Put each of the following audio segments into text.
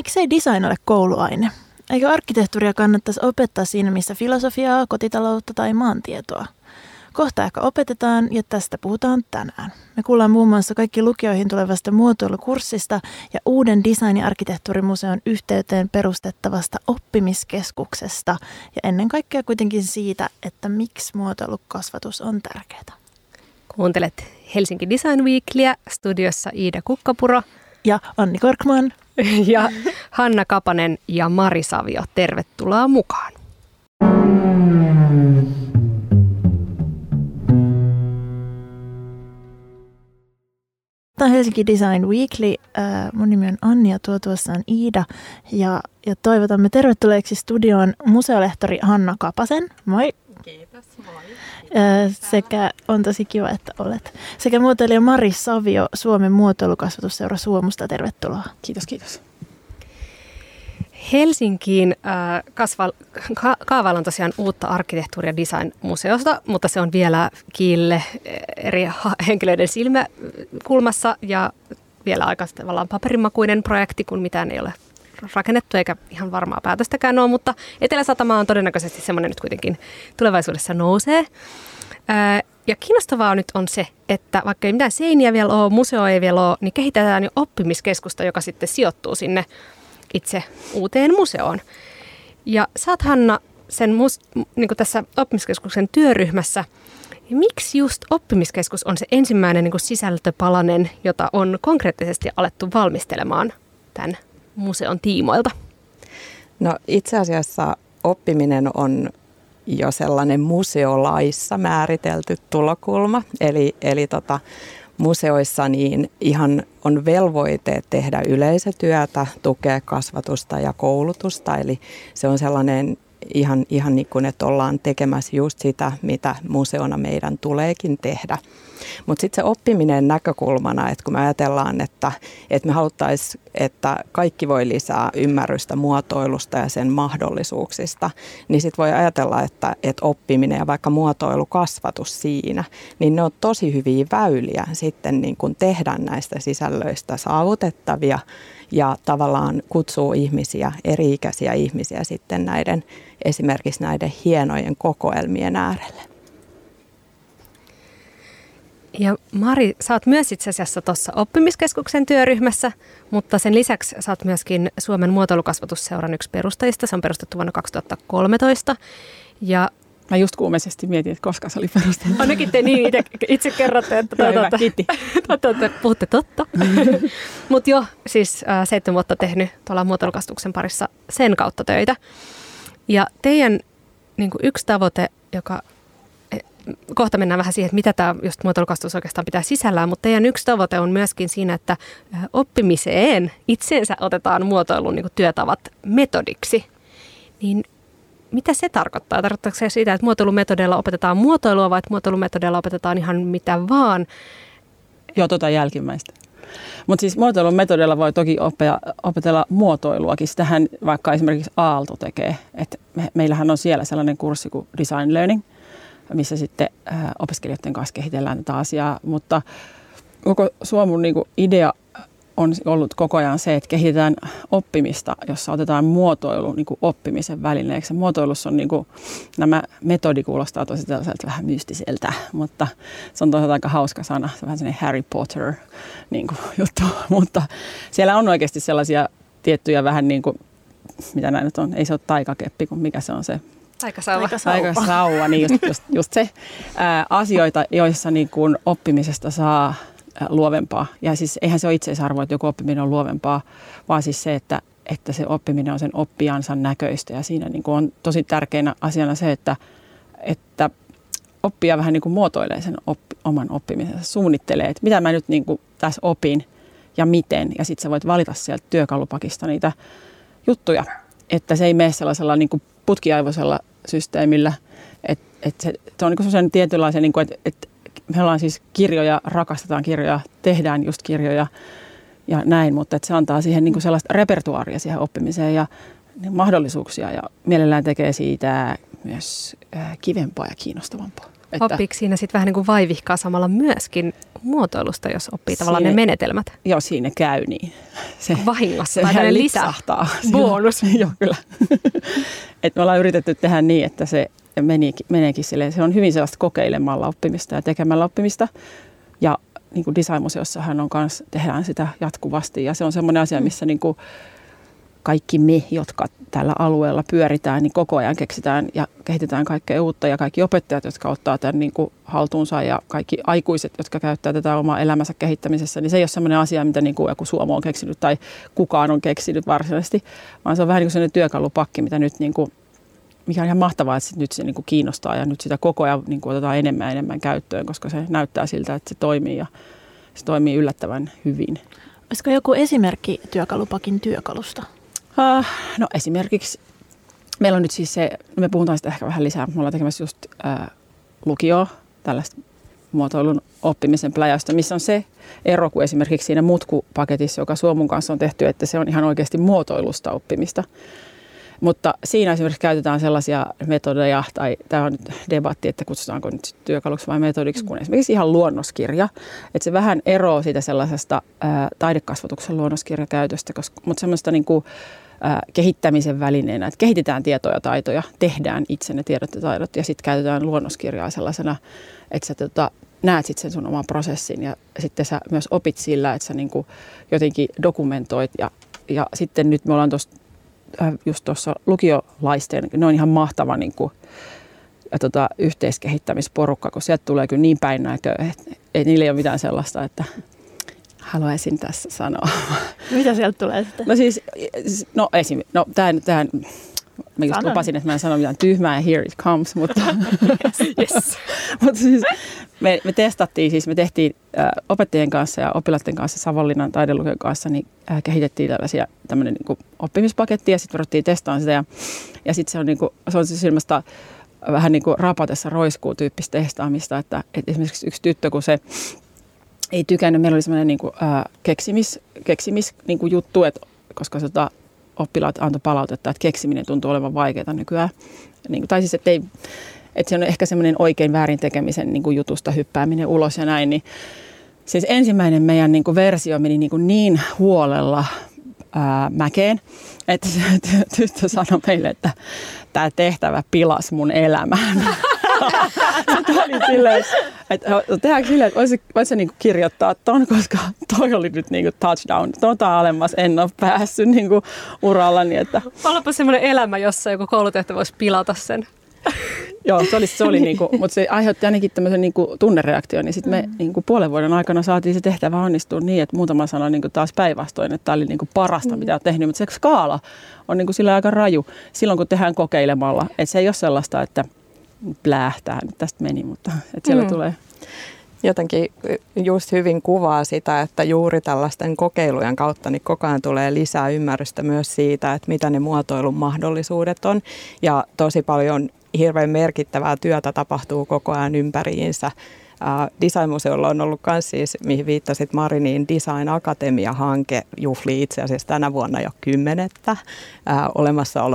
Miksei design ole kouluaine? Eikö arkkitehtuuria kannattaisi opettaa siinä, missä filosofiaa, kotitaloutta tai maantietoa? Kohta ehkä opetetaan ja tästä puhutaan tänään. Me kuullaan muun muassa kaikki lukioihin tulevasta muotoilukurssista ja uuden design- ja arkkitehtuurimuseon yhteyteen perustettavasta oppimiskeskuksesta ja ennen kaikkea kuitenkin siitä, että miksi muotoilukasvatus on tärkeää. Kuuntelet Helsinki Design Weeklyä, studiossa Iida Kukkapuro ja Anni Korkman ja Hanna Kapanen ja Mari Savio. Tervetuloa mukaan. Tämä on Helsinki Design Weekly. Äh, mun nimi on Anni ja tuo tuossa on Iida. Ja, ja toivotamme tervetulleeksi studioon museolehtori Hanna Kapasen. Moi. Kiitos, moi. Sekä on tosi kiva, että olet. Sekä muotoilija Mari Savio Suomen muotoilukasvatusseura Suomusta. Tervetuloa. Kiitos, kiitos. Helsinkiin äh, kasva, ka, kaavaillaan tosiaan uutta arkkitehtuuri- ja design-museosta, mutta se on vielä kiille eri henkilöiden silmäkulmassa ja vielä aika tavallaan paperimakuinen projekti, kun mitään ei ole rakennettu eikä ihan varmaa päätöstäkään ole, mutta Etelä-Satama on todennäköisesti semmoinen nyt kuitenkin tulevaisuudessa nousee. Ja kiinnostavaa nyt on se, että vaikka ei mitään seiniä vielä ole, museo ei vielä ole, niin kehitetään jo oppimiskeskusta, joka sitten sijoittuu sinne itse uuteen museoon. Ja sä oot Hanna sen mus, niin tässä oppimiskeskuksen työryhmässä. Ja miksi just oppimiskeskus on se ensimmäinen niin sisältöpalanen, jota on konkreettisesti alettu valmistelemaan tämän museon tiimoilta? No itse asiassa oppiminen on jo sellainen museolaissa määritelty tulokulma. Eli, eli tota, museoissa niin ihan on velvoite tehdä yleisötyötä, tukea kasvatusta ja koulutusta. Eli se on sellainen ihan, ihan niin kuin, että ollaan tekemässä just sitä, mitä museona meidän tuleekin tehdä. Mutta sitten se oppiminen näkökulmana, että kun me ajatellaan, että, että me haluttaisiin, että kaikki voi lisää ymmärrystä muotoilusta ja sen mahdollisuuksista, niin sitten voi ajatella, että, että oppiminen ja vaikka muotoilukasvatus siinä, niin ne on tosi hyviä väyliä sitten niin kun tehdä näistä sisällöistä saavutettavia ja tavallaan kutsuu ihmisiä, eri-ikäisiä ihmisiä sitten näiden esimerkiksi näiden hienojen kokoelmien äärelle. Ja Mari, sä oot myös itse asiassa tuossa oppimiskeskuksen työryhmässä, mutta sen lisäksi sä oot myöskin Suomen muotoilukasvatusseuran yksi perustajista. Se on perustettu vuonna 2013. Ja Mä just kuumeisesti mietin, että koska se oli perustettu. Ainakin te niin itse, itse kerrotte, että tuota, kiitti. Tuota, puhutte totta. Mutta jo siis äh, seitsemän vuotta tehnyt tuolla muotoilukasvatuksen parissa sen kautta töitä. Ja teidän niin yksi tavoite, joka kohta mennään vähän siihen, että mitä tämä just muotoilukasvatus oikeastaan pitää sisällään, mutta teidän yksi tavoite on myöskin siinä, että oppimiseen itseensä otetaan muotoilun niin työtavat metodiksi. Niin mitä se tarkoittaa? Tarkoittaako se sitä, että muotoilumetodeilla opetetaan muotoilua vai että muotoilumetodeilla opetetaan ihan mitä vaan? Joo, tota jälkimmäistä. Mutta siis muotoilun metodilla voi toki opea, opetella muotoiluakin. Sitähän vaikka esimerkiksi Aalto tekee. Et me, meillähän on siellä sellainen kurssi kuin Design Learning, missä sitten ää, opiskelijoiden kanssa kehitellään tätä asiaa. Mutta koko Suomun niin idea on ollut koko ajan se, että kehitetään oppimista, jossa otetaan muotoilu niin kuin oppimisen välineeksi. Muotoilussa on niin kuin, nämä metodi kuulostaa tosi vähän mystiseltä, mutta se on toisaalta aika hauska sana. Se on vähän sellainen Harry Potter niin kuin, juttu, mutta siellä on oikeasti sellaisia tiettyjä vähän niin kuin, mitä näin nyt on, ei se ole taikakeppi, kun mikä se on se Taikasauva. Taikasauva, Taikasauva niin just, just, just se. Ää, asioita, joissa niin kuin oppimisesta saa luovempaa. Ja siis eihän se ole itseisarvo, että joku oppiminen on luovempaa, vaan siis se, että, että se oppiminen on sen oppijansa näköistä. Ja siinä niin kuin on tosi tärkeänä asiana se, että, että oppija vähän niin kuin muotoilee sen oppi, oman oppimisensa, suunnittelee, että mitä mä nyt niin kuin tässä opin ja miten. Ja sitten sä voit valita sieltä työkalupakista niitä juttuja, että se ei mene sellaisella niin kuin putkiaivoisella systeemillä, että, että se, se on niin kuin tietynlaisen, niin kuin, että, että me ollaan siis kirjoja, rakastetaan kirjoja, tehdään just kirjoja ja näin, mutta että se antaa siihen niin kuin sellaista repertuaaria siihen oppimiseen ja niin mahdollisuuksia ja mielellään tekee siitä myös kivempaa ja kiinnostavampaa. Että... Oppiiko siinä sitten vähän niin kuin vaivihkaa samalla myöskin muotoilusta, jos oppii tavallaan ne menetelmät? Joo, siinä käy niin. Se, Vahingossa se tai lisä. Bonus. joo, kyllä. Et me ollaan yritetty tehdä niin, että se menikin, meneekin silleen. Se on hyvin sellaista kokeilemalla oppimista ja tekemällä oppimista. Ja niin kuin designmuseossahan on kans, tehdään sitä jatkuvasti ja se on semmoinen asia, missä niin kuin, kaikki me, jotka tällä alueella pyöritään, niin koko ajan keksitään ja kehitetään kaikkea uutta ja kaikki opettajat, jotka ottaa tämän niin kuin haltuunsa ja kaikki aikuiset, jotka käyttää tätä omaa elämänsä kehittämisessä, niin se ei ole sellainen asia, mitä niin kuin joku Suomo on keksinyt tai kukaan on keksinyt varsinaisesti, vaan se on vähän niin kuin sellainen työkalupakki, mitä nyt niin kuin, mikä on ihan mahtavaa, että nyt se niin kuin kiinnostaa ja nyt sitä koko ajan niin kuin otetaan enemmän ja enemmän käyttöön, koska se näyttää siltä, että se toimii ja se toimii yllättävän hyvin. Olisiko joku esimerkki työkalupakin työkalusta? Uh, no esimerkiksi meillä on nyt siis se, me puhutaan sitä ehkä vähän lisää, me ollaan tekemässä just uh, lukioa, tällaista muotoilun oppimisen pläjäystä, missä on se ero kuin esimerkiksi siinä mutkupaketissa, joka Suomun kanssa on tehty, että se on ihan oikeasti muotoilusta oppimista. Mutta siinä esimerkiksi käytetään sellaisia metodeja, tai tämä on nyt debatti, että kutsutaanko nyt työkaluksi vai metodiksi, kun esimerkiksi ihan luonnoskirja. Että se vähän eroaa siitä sellaisesta ää, taidekasvatuksen luonnoskirjakäytöstä, koska, mutta semmoista niin kuin, ää, kehittämisen välineenä, että kehitetään tietoja ja taitoja, tehdään itse ne tiedot ja taidot, ja sitten käytetään luonnoskirjaa sellaisena, että sä tota, näet sitten sen sun oman prosessin, ja sitten sä myös opit sillä, että sä niin kuin jotenkin dokumentoit, ja, ja sitten nyt me ollaan tuossa just tuossa lukiolaisten, ne on ihan mahtava niin kuin, ja tota, yhteiskehittämisporukka, kun sieltä tulee kyllä niin päin näkö, että ei niillä ole mitään sellaista, että haluaisin tässä sanoa. Mitä sieltä tulee sitten? No siis, no esim. No tämän, tämän Mä just Sanon. lupasin, että mä en sano mitään tyhmää ja here it comes, mutta, yes. mutta siis me, me testattiin, siis me tehtiin äh, opettajien kanssa ja oppilaiden kanssa Savonlinnan taidelukion kanssa, niin äh, kehitettiin tällaisia tämmöinen niin oppimispaketti ja sitten ruvettiin testaamaan sitä ja, ja sitten se on, niin kuin, se on siis ilmasta vähän niin kuin rapatessa roiskuu tyyppistä testaamista, että, että esimerkiksi yksi tyttö, kun se ei tykännyt, meillä oli semmoinen niin kuin, äh, keksimis, keksimis niin kuin juttu, että koska tota, oppilaat antoi palautetta, että keksiminen tuntuu olevan vaikeaa nykyään. Niin, tai siis, että, ei, että se on ehkä semmoinen oikein väärin tekemisen niin kuin jutusta hyppääminen ulos ja näin. Niin, siis ensimmäinen meidän niin kuin versio meni niin, kuin niin huolella ää, mäkeen, että tyttö sanoi meille, että tämä tehtävä pilas mun elämän. Sitten oli silleen, että tehdäänkö silleen, että voisi, voisi niin kirjoittaa ton, koska toi oli nyt niin kuin touchdown. Tota alemmas en ole päässyt niin kuin urallani. Että... Olipa semmoinen elämä, jossa joku koulutehtävä voisi pilata sen. Joo, se oli, se oli niinku, mutta se aiheutti ainakin tämmöisen niinku tunnereaktion, niin sitten me mm. niinku puolen vuoden aikana saatiin se tehtävä onnistua niin, että muutama sanoi niinku taas päinvastoin, että tämä oli niinku parasta, mm. mitä olet tehnyt, mutta se skaala on niinku sillä aika raju silloin, kun tehdään kokeilemalla, että se ei ole sellaista, että – plähtää, nyt tästä meni, mutta että siellä mm. tulee. Jotenkin just hyvin kuvaa sitä, että juuri tällaisten kokeilujen kautta niin koko ajan tulee lisää ymmärrystä myös siitä, että mitä ne muotoilun mahdollisuudet on. Ja tosi paljon hirveän merkittävää työtä tapahtuu koko ajan ympäriinsä Designmuseolla on ollut myös siis, mihin viittasit Mariniin, Design Akatemia-hanke juhli itse asiassa tänä vuonna jo kymmenettä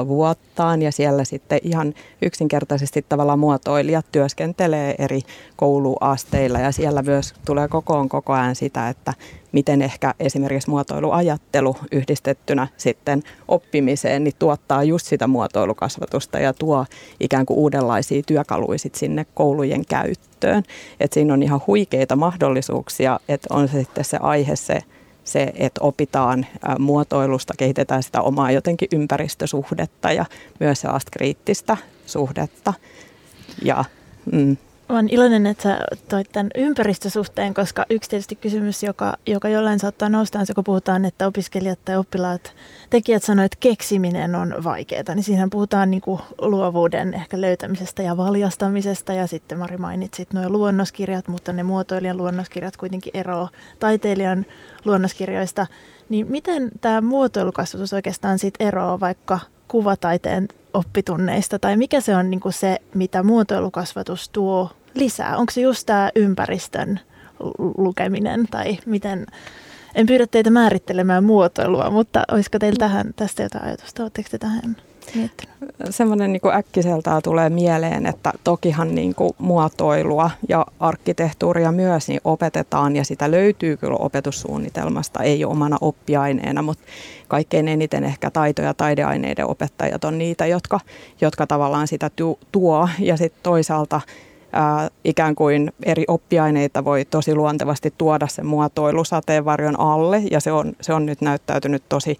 vuottaan. Ja siellä sitten ihan yksinkertaisesti tavallaan muotoilijat työskentelee eri kouluasteilla. Ja siellä myös tulee kokoon koko ajan sitä, että miten ehkä esimerkiksi muotoiluajattelu yhdistettynä sitten oppimiseen, niin tuottaa just sitä muotoilukasvatusta ja tuo ikään kuin uudenlaisia työkaluja sinne koulujen käyttöön. Et siinä on ihan huikeita mahdollisuuksia, että on se sitten se aihe se, se, että opitaan muotoilusta, kehitetään sitä omaa jotenkin ympäristösuhdetta ja myös sellaista kriittistä suhdetta. Ja, mm. Olen iloinen, että sä toit tämän ympäristösuhteen, koska yksi tietysti kysymys, joka, joka jollain saattaa nousta, on se, kun puhutaan, että opiskelijat tai oppilaat, tekijät sanoivat, että keksiminen on vaikeaa, niin siinähän puhutaan niin kuin luovuuden ehkä löytämisestä ja valjastamisesta, ja sitten Mari mainitsit nuo luonnoskirjat, mutta ne muotoilijan luonnoskirjat kuitenkin eroavat taiteilijan luonnoskirjoista, niin miten tämä muotoilukasvatus oikeastaan sitten eroaa vaikka kuvataiteen oppitunneista, tai mikä se on niin kuin se, mitä muotoilukasvatus tuo lisää? Onko se just tämä ympäristön lukeminen, tai miten, en pyydä teitä määrittelemään muotoilua, mutta olisiko teillä tähän, tästä jotain ajatusta? Oletteko te tähän miettinyt? Semmoinen niin äkkiseltään tulee mieleen, että tokihan niin kuin muotoilua ja arkkitehtuuria myös niin opetetaan ja sitä löytyy kyllä opetussuunnitelmasta, ei omana oppiaineena, mutta kaikkein eniten ehkä taito- ja taideaineiden opettajat on niitä, jotka, jotka tavallaan sitä tuo ja sitten toisaalta ää, ikään kuin eri oppiaineita voi tosi luontevasti tuoda sen muotoilu sateenvarjon alle ja se on, se on nyt näyttäytynyt tosi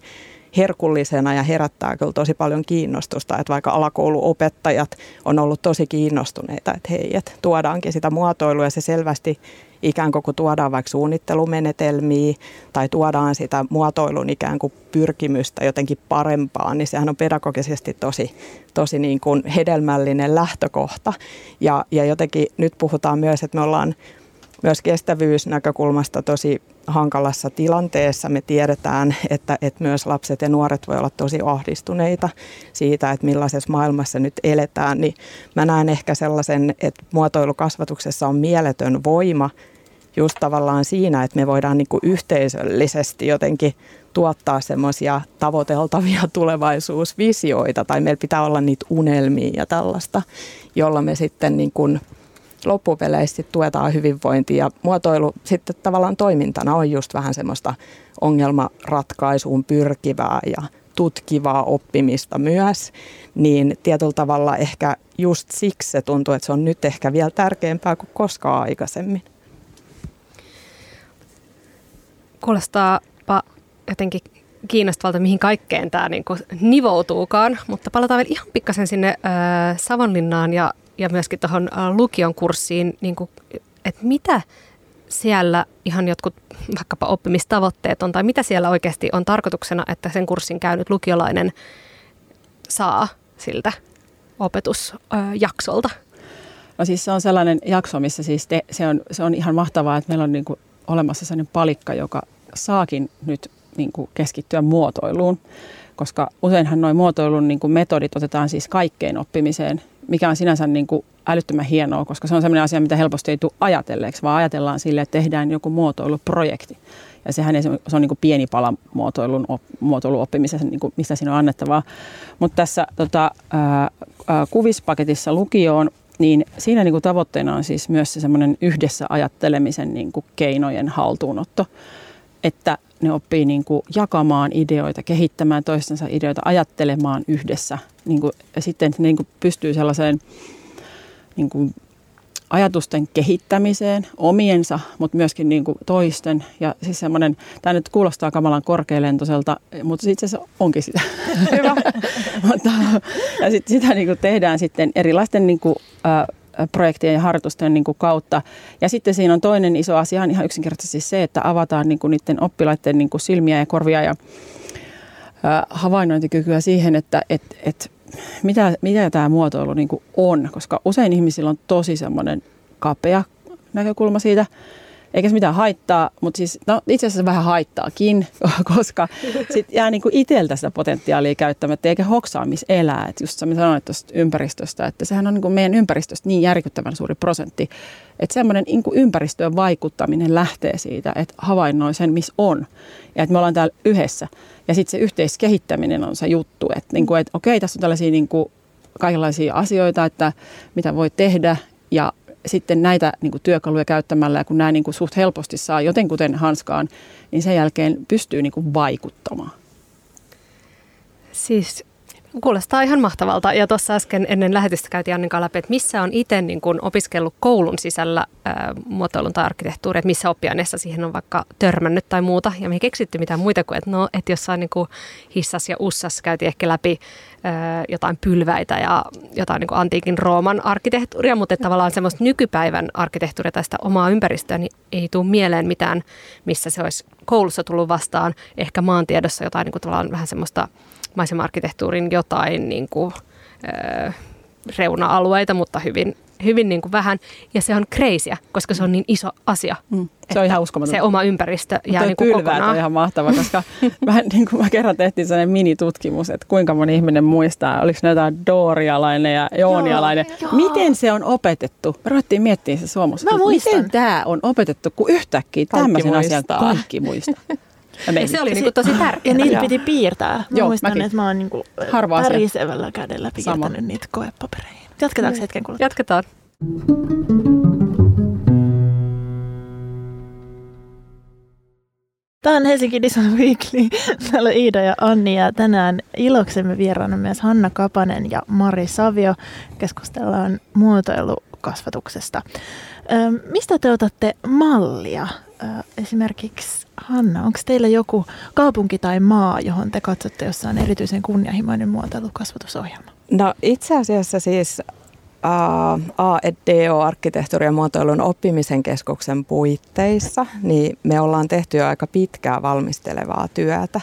herkullisena ja herättää kyllä tosi paljon kiinnostusta, että vaikka alakouluopettajat on ollut tosi kiinnostuneita, että hei, että tuodaankin sitä muotoilua ja se selvästi ikään kuin kun tuodaan vaikka suunnittelumenetelmiä tai tuodaan sitä muotoilun ikään kuin pyrkimystä jotenkin parempaan, niin sehän on pedagogisesti tosi, tosi niin kuin hedelmällinen lähtökohta. Ja, ja jotenkin nyt puhutaan myös, että me ollaan myös kestävyysnäkökulmasta tosi hankalassa tilanteessa. Me tiedetään, että, että myös lapset ja nuoret voi olla tosi ahdistuneita siitä, että millaisessa maailmassa nyt eletään. Niin mä näen ehkä sellaisen, että muotoilukasvatuksessa on mieletön voima just tavallaan siinä, että me voidaan niin yhteisöllisesti jotenkin tuottaa semmoisia tavoiteltavia tulevaisuusvisioita tai meillä pitää olla niitä unelmia ja tällaista, jolla me sitten niin kuin – loppupeleissä tuetaan hyvinvointia ja muotoilu sitten tavallaan toimintana on just vähän semmoista ongelmanratkaisuun pyrkivää ja tutkivaa oppimista myös, niin tietyllä tavalla ehkä just siksi se tuntuu, että se on nyt ehkä vielä tärkeämpää kuin koskaan aikaisemmin. Kuulostaapa jotenkin kiinnostavalta, mihin kaikkeen tämä niinku nivoutuukaan, mutta palataan vielä ihan pikkasen sinne äh, Savonlinnaan ja ja myöskin tuohon lukion kurssiin, niin kuin, että mitä siellä ihan jotkut vaikkapa oppimistavoitteet on, tai mitä siellä oikeasti on tarkoituksena, että sen kurssin käynyt lukiolainen saa siltä opetusjaksolta? No siis se on sellainen jakso, missä siis te, se, on, se on ihan mahtavaa, että meillä on niin kuin olemassa sellainen palikka, joka saakin nyt niin kuin keskittyä muotoiluun, koska useinhan noin muotoilun niin kuin metodit otetaan siis kaikkeen oppimiseen mikä on sinänsä niin kuin älyttömän hienoa, koska se on sellainen asia, mitä helposti ei tule ajatelleeksi, vaan ajatellaan sille, että tehdään joku muotoiluprojekti. Ja sehän se on niin kuin pieni pala muotoilun, muotoiluoppimisessa, niin kuin, mistä siinä on annettavaa. Mutta tässä tota, ää, ää, kuvispaketissa lukioon, niin siinä niin kuin tavoitteena on siis myös se semmoinen yhdessä ajattelemisen niin kuin keinojen haltuunotto. Että ne oppii niin kuin jakamaan ideoita, kehittämään toistensa ideoita, ajattelemaan yhdessä. Niin kuin, ja sitten ne niin kuin pystyy sellaiseen niin kuin ajatusten kehittämiseen, omiensa, mutta myöskin niin kuin toisten. Ja siis semmoinen, tämä nyt kuulostaa kamalan korkealentoiselta, mutta itse asiassa onkin sitä. Hyvä. ja sit, sitä niin kuin tehdään sitten erilaisten niin kuin, äh, projektien ja harjoitusten niin kuin kautta. Ja sitten siinä on toinen iso asia, ihan yksinkertaisesti se, että avataan niin kuin niiden oppilaiden niin kuin silmiä ja korvia ja havainnointikykyä siihen, että et, et, mitä, mitä tämä muotoilu niin kuin on, koska usein ihmisillä on tosi semmoinen kapea näkökulma siitä, eikä se mitään haittaa, mutta siis no, itse asiassa vähän haittaakin, koska sitten jää niinku itseltä sitä potentiaalia käyttämättä eikä hoksaamis elää. Et just sä sanoit tuosta ympäristöstä, että sehän on niinku meidän ympäristöstä niin järkyttävän suuri prosentti, että semmoinen niinku ympäristöön vaikuttaminen lähtee siitä, että havainnoi sen, missä on ja että me ollaan täällä yhdessä. Ja sitten se yhteiskehittäminen on se juttu, että niinku, et, okei, tässä on tällaisia niinku, kaikenlaisia asioita, että mitä voi tehdä ja sitten näitä niin kuin työkaluja käyttämällä, ja kun nämä niin kuin suht helposti saa jotenkuten hanskaan, niin sen jälkeen pystyy niin kuin vaikuttamaan. Siis Kuulostaa ihan mahtavalta. Ja tuossa äsken ennen lähetystä käytiin Annika läpi, että missä on itse niin kun opiskellut koulun sisällä ää, muotoilun tai arkkitehtuuri, että missä oppiaineessa siihen on vaikka törmännyt tai muuta. Ja me ei keksitty mitään muita kuin, että no, että jossain niin kuin hissas ja ussas käytiin ehkä läpi ää, jotain pylväitä ja jotain niin antiikin Rooman arkkitehtuuria, mutta että tavallaan semmoista nykypäivän arkkitehtuuria tai sitä omaa ympäristöä, niin ei tule mieleen mitään, missä se olisi koulussa tullut vastaan. Ehkä maantiedossa jotain niin kuin tavallaan vähän semmoista maisema-arkkitehtuurin jotain niin kuin, reuna-alueita, mutta hyvin, hyvin niin kuin vähän. Ja se on kreisiä, koska se on niin iso asia. Mm. Se on ihan uskomaton. Se oma ympäristö jää niin kuin kokonaan. on ihan mahtava, koska mä, niin kuin mä kerran tehtiin sellainen minitutkimus, että kuinka moni ihminen muistaa, oliko ne jotain doorialainen ja joonialainen. Joo, Miten se on opetettu? Me ruvettiin miettimään se suomessa. Mä muistan. Miten tämä on opetettu, kun yhtäkkiä tämmöisen asian kaikki muistaa. Ja se oli niin tosi tärkeää. Ja niitä piti piirtää. Mä Joo, muistan, mäkin. että mä oon niin Harva tärisevällä kädellä piirtänyt Sama. niitä koepapereihin. Jatketaanko hetken kuluttua? Jatketaan. Tämä on Helsinki Design Weekly. Täällä on Iida ja Anni ja tänään iloksemme vieraana myös Hanna Kapanen ja Mari Savio. Keskustellaan muotoilukasvatuksesta. Ö, mistä te otatte mallia? Esimerkiksi Hanna, onko teillä joku kaupunki tai maa, johon te katsotte, jossa on erityisen kunnianhimoinen muotoilukasvatusohjelma? No itse asiassa siis A&DO, arkkitehtuuri- ja muotoilun oppimisen keskuksen puitteissa, niin me ollaan tehty jo aika pitkää valmistelevaa työtä.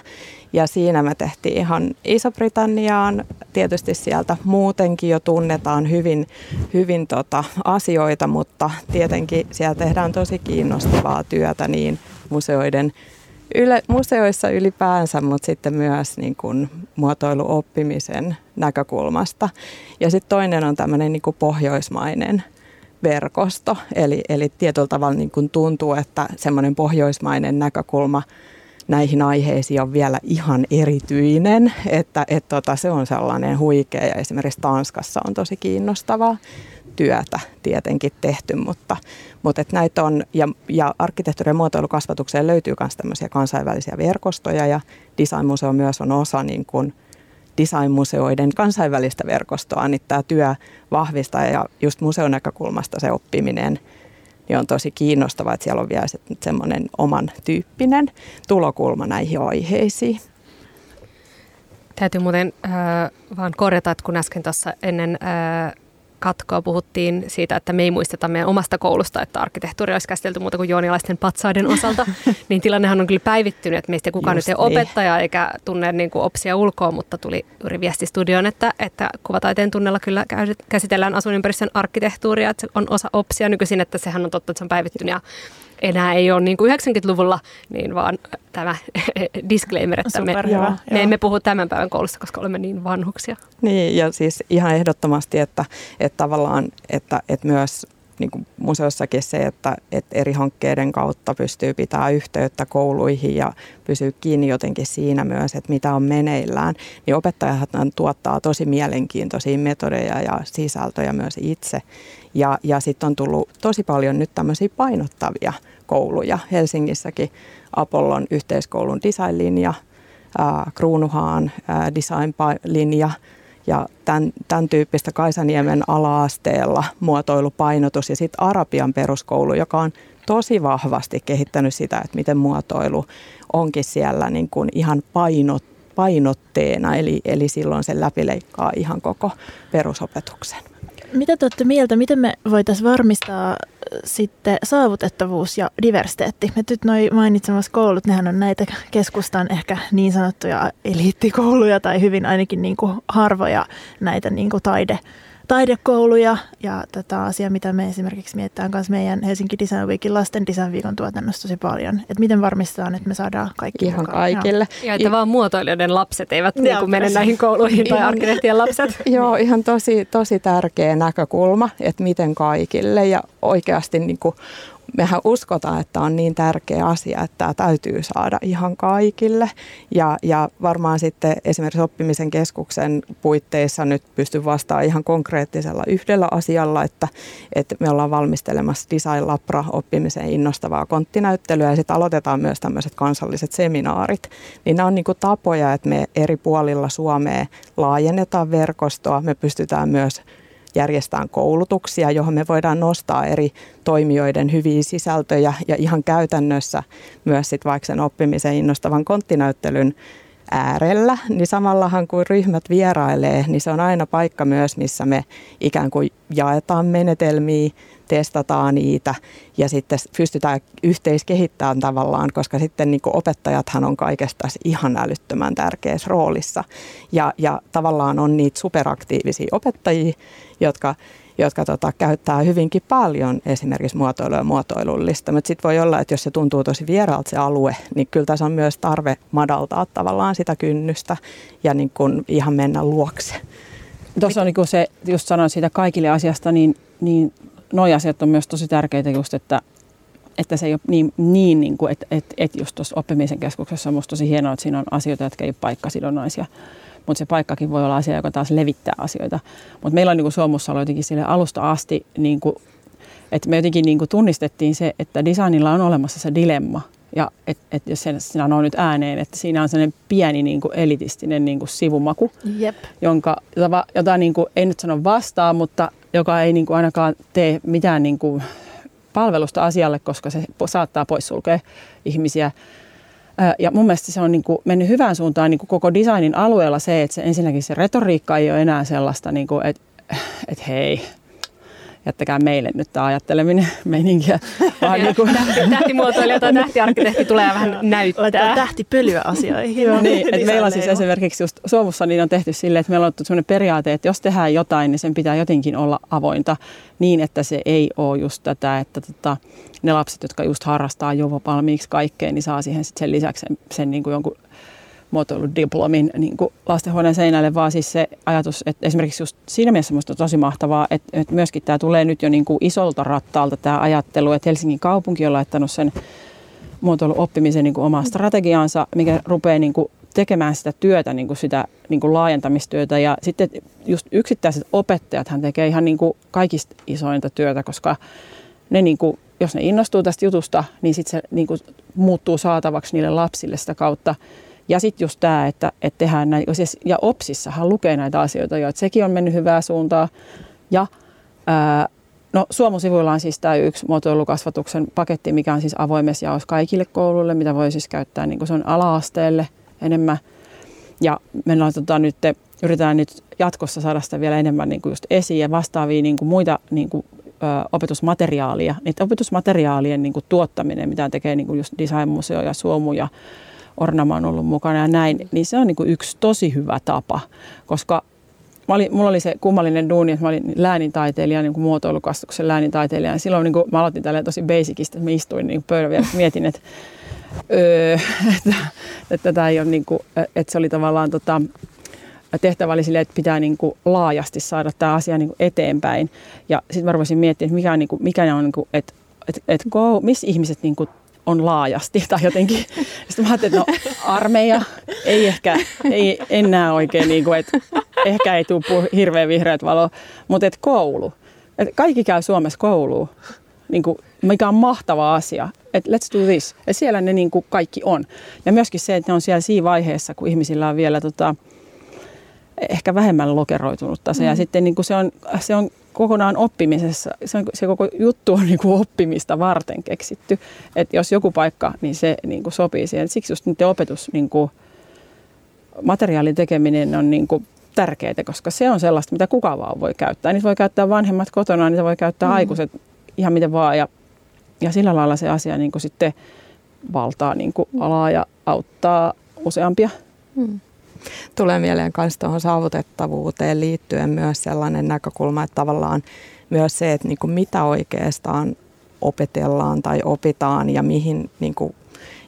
Ja siinä me tehtiin ihan Iso-Britanniaan, tietysti sieltä muutenkin jo tunnetaan hyvin, hyvin tota asioita, mutta tietenkin siellä tehdään tosi kiinnostavaa työtä niin museoiden yle, museoissa ylipäänsä, mutta sitten myös niin kuin muotoiluoppimisen näkökulmasta. Ja sitten toinen on tämmöinen niin kuin pohjoismainen verkosto, eli, eli tietyllä tavalla niin kuin tuntuu, että semmoinen pohjoismainen näkökulma näihin aiheisiin on vielä ihan erityinen, että et tota, se on sellainen huikea ja esimerkiksi Tanskassa on tosi kiinnostavaa työtä tietenkin tehty, mutta, mutta et näitä on, ja, ja arkkitehtuuri- ja muotoilukasvatukseen löytyy myös tämmöisiä kansainvälisiä verkostoja ja Designmuseo myös on osa niin kuin designmuseoiden kansainvälistä verkostoa, niin tämä työ vahvistaa ja just museon näkökulmasta se oppiminen niin on tosi kiinnostavaa, että siellä on vielä se- semmoinen oman tyyppinen tulokulma näihin aiheisiin. Täytyy muuten äh, vaan korjata, että kun äsken tuossa ennen äh, katkoa. Puhuttiin siitä, että me ei muisteta meidän omasta koulusta, että arkkitehtuuri olisi käsitelty muuta kuin juonilaisten patsaiden osalta, niin tilannehan on kyllä päivittynyt, että meistä kukaan Just nyt ei niin. opettaja eikä tunne niin kuin opsia ulkoa, mutta tuli juuri viesti studioon, että, että kuvataiteen tunnella kyllä käsitellään asuinympäristön arkkitehtuuria, että se on osa opsia nykyisin, että sehän on totta, että se on päivittynyt. Ja enää ei ole niin kuin 90-luvulla, niin vaan tämä disclaimer, että me, Superhyvä, joo. me joo. emme puhu tämän päivän koulusta, koska olemme niin vanhuksia. Niin, ja siis ihan ehdottomasti, että, että tavallaan, että, että myös niin kuin museossakin se, että, että eri hankkeiden kautta pystyy pitämään yhteyttä kouluihin ja pysyy kiinni jotenkin siinä myös, että mitä on meneillään, niin opettajat tuottaa tosi mielenkiintoisia metodeja ja sisältöjä myös itse. Ja, ja sitten on tullut tosi paljon nyt tämmöisiä painottavia kouluja. Helsingissäkin Apollon yhteiskoulun designlinja, Kruunuhaan ää, designlinja ja tämän, tämän tyyppistä Kaisaniemen ala-asteella muotoilupainotus ja sitten Arabian peruskoulu, joka on tosi vahvasti kehittänyt sitä, että miten muotoilu onkin siellä niin kuin ihan painot, painotteena, eli, eli silloin se läpileikkaa ihan koko perusopetuksen. Mitä te olette mieltä, miten me voitaisiin varmistaa äh, sitten saavutettavuus ja diversiteetti? Me nyt noin mainitsemassa koulut, nehän on näitä keskustan ehkä niin sanottuja eliittikouluja tai hyvin ainakin niin kuin harvoja näitä niin kuin taide, taidekouluja. Ja tätä asiaa, mitä me esimerkiksi mietitään myös meidän Helsinki Design Weekin lasten Design Viikon tuotannossa tosi paljon. Että miten varmistetaan, että me saadaan kaikki Ihan mukaan. kaikille. Ja että vaan muotoilijoiden lapset eivät Joo, niin mene näihin kouluihin tai arkkitehtien lapset. Joo, ihan tosi, tosi tärkeä näkökulma, että miten kaikille ja oikeasti niin kuin, mehän uskotaan, että on niin tärkeä asia, että tämä täytyy saada ihan kaikille. Ja, ja varmaan sitten esimerkiksi oppimisen keskuksen puitteissa nyt pystyn vastaamaan ihan konkreettisella yhdellä asialla, että, että me ollaan valmistelemassa Design Labra oppimiseen innostavaa konttinäyttelyä ja sitten aloitetaan myös tämmöiset kansalliset seminaarit. Niin nämä on niin kuin tapoja, että me eri puolilla Suomea laajennetaan verkostoa, me pystytään myös järjestään koulutuksia, johon me voidaan nostaa eri toimijoiden hyviä sisältöjä ja ihan käytännössä myös sit vaikka sen oppimisen innostavan konttinäyttelyn äärellä, niin samallahan kuin ryhmät vierailee, niin se on aina paikka myös, missä me ikään kuin jaetaan menetelmiä, testataan niitä ja sitten pystytään yhteiskehittämään tavallaan, koska sitten niin kuin opettajathan on kaikesta ihan älyttömän tärkeässä roolissa. Ja, ja tavallaan on niitä superaktiivisia opettajia, jotka, jotka tota, käyttää hyvinkin paljon esimerkiksi muotoilua ja muotoilullista. Mutta sitten voi olla, että jos se tuntuu tosi vieraalta se alue, niin kyllä tässä on myös tarve madaltaa tavallaan sitä kynnystä ja niin kuin ihan mennä luokse. Tuossa on niin se, just sanoin siitä kaikille asiasta, niin, niin noi asiat on myös tosi tärkeitä just, että että se ei ole niin, niin, niin kuin, että, että, että just tuossa oppimisen keskuksessa on musta tosi hienoa, että siinä on asioita, jotka ei ole paikkasidonnaisia. Mutta se paikkakin voi olla asia, joka taas levittää asioita. Mutta meillä on niin kuin Suomussa ollut jotenkin sille alusta asti, niin kuin, että me jotenkin niin kuin tunnistettiin se, että designilla on olemassa se dilemma. Ja että et jos sen sanoo nyt ääneen, että siinä on sellainen pieni niin kuin elitistinen niin kuin sivumaku, Jep. jonka, jota, jota niin kuin, ei nyt sano vastaan, mutta joka ei niin kuin ainakaan tee mitään niin kuin palvelusta asialle, koska se saattaa poissulkea ihmisiä. Ja mun mielestä se on niin kuin mennyt hyvään suuntaan niin kuin koko designin alueella se, että se, ensinnäkin se retoriikka ei ole enää sellaista, niin kuin, että, että hei, jättäkää meille nyt tämä ajatteleminen meininkiä. Vaan niin kuin... Tähtimuotoilija tai tähtiarkkitehti tulee vähän näyttää. Laitetaan tähtipölyä asioihin. Joo, niin, että meillä on siis esimerkiksi just Suomussa niin on tehty silleen, että meillä on sellainen periaate, että jos tehdään jotain, niin sen pitää jotenkin olla avointa niin, että se ei ole just tätä, että tota, ne lapset, jotka just harrastaa jo valmiiksi kaikkeen, niin saa siihen sit sen lisäksi sen, sen niin kuin jonkun muotoiludiplomin niin kuin lastenhuoneen seinälle, vaan siis se ajatus, että esimerkiksi just siinä mielessä minusta on tosi mahtavaa, että, että myöskin tämä tulee nyt jo niin kuin isolta rattaalta tämä ajattelu, että Helsingin kaupunki on laittanut sen muotoiluoppimisen niin kuin omaa strategiaansa, mikä rupeaa niin kuin tekemään sitä työtä, niin kuin sitä niin kuin laajentamistyötä. Ja sitten just yksittäiset opettajat hän tekee ihan niin kuin kaikista isointa työtä, koska ne niin kuin, jos ne innostuu tästä jutusta, niin sitten se niin kuin muuttuu saatavaksi niille lapsille sitä kautta. Ja sitten just tämä, että, että tehdään näin, siis, ja OPSissahan lukee näitä asioita jo, että sekin on mennyt hyvää suuntaa. Ja ää, no Suomusivuilla on siis tämä yksi muotoilukasvatuksen paketti, mikä on siis avoimessa jaossa kaikille kouluille, mitä voi siis käyttää, niin kuin se on ala-asteelle enemmän. Ja me laitetaan nyt, yritetään nyt jatkossa saada sitä vielä enemmän niin kuin just esiin ja vastaavia niin kuin muita niin kuin, ö, opetusmateriaalia. Niitä opetusmateriaalien niin kuin tuottaminen, mitä tekee niin kuin just Design-museo ja Suomu ja Ornama on ollut mukana ja näin, niin se on niin kuin yksi tosi hyvä tapa, koska mä olin, mulla oli se kummallinen duuni, että mä olin läänintaiteilija, niin kuin muotoilukastuksen läänintaiteilija. Ja silloin niin kuin, mä aloitin tällä tosi basicista, että mä istuin niin pöydän vielä, mietin, että, öö, että, että, tämä ei ole niin kuin, että se oli tavallaan tota, tehtävä oli silleen, että pitää niin kuin laajasti saada tämä asia niin kuin eteenpäin. Ja sitten mä rupesin miettimään, että mikä, niin kuin, mikä on, niin kuin, että, että, että go, missä ihmiset niin kuin on laajasti tai jotenkin. Sitten mä ajattelin, että no armeija ei ehkä, ei enää oikein, niin kuin, että ehkä ei tule hirveän vihreät valo, mutta että koulu. Että kaikki käy Suomessa kouluun, niin kuin, mikä on mahtava asia. Että let's do this. Ja siellä ne niin kuin kaikki on. Ja myöskin se, että ne on siellä siinä vaiheessa, kun ihmisillä on vielä tota, ehkä vähemmän lokeroitunutta se. Mm. Ja sitten niin kuin se, on, se on kokonaan oppimisessa, se, on, se koko juttu on niin kuin oppimista varten keksitty. Että jos joku paikka, niin se niin kuin sopii siihen. Siksi just niiden opetus, niin kuin, materiaalin tekeminen on niin kuin tärkeää, koska se on sellaista, mitä kuka vaan voi käyttää. Niitä voi käyttää vanhemmat kotona, niitä voi käyttää mm. aikuiset ihan miten vaan. Ja, ja sillä lailla se asia niin kuin sitten valtaa niin kuin alaa ja auttaa useampia. Mm. Tulee mieleen myös tuohon saavutettavuuteen liittyen myös sellainen näkökulma, että tavallaan myös se, että niin kuin mitä oikeastaan opetellaan tai opitaan ja mihin niin kuin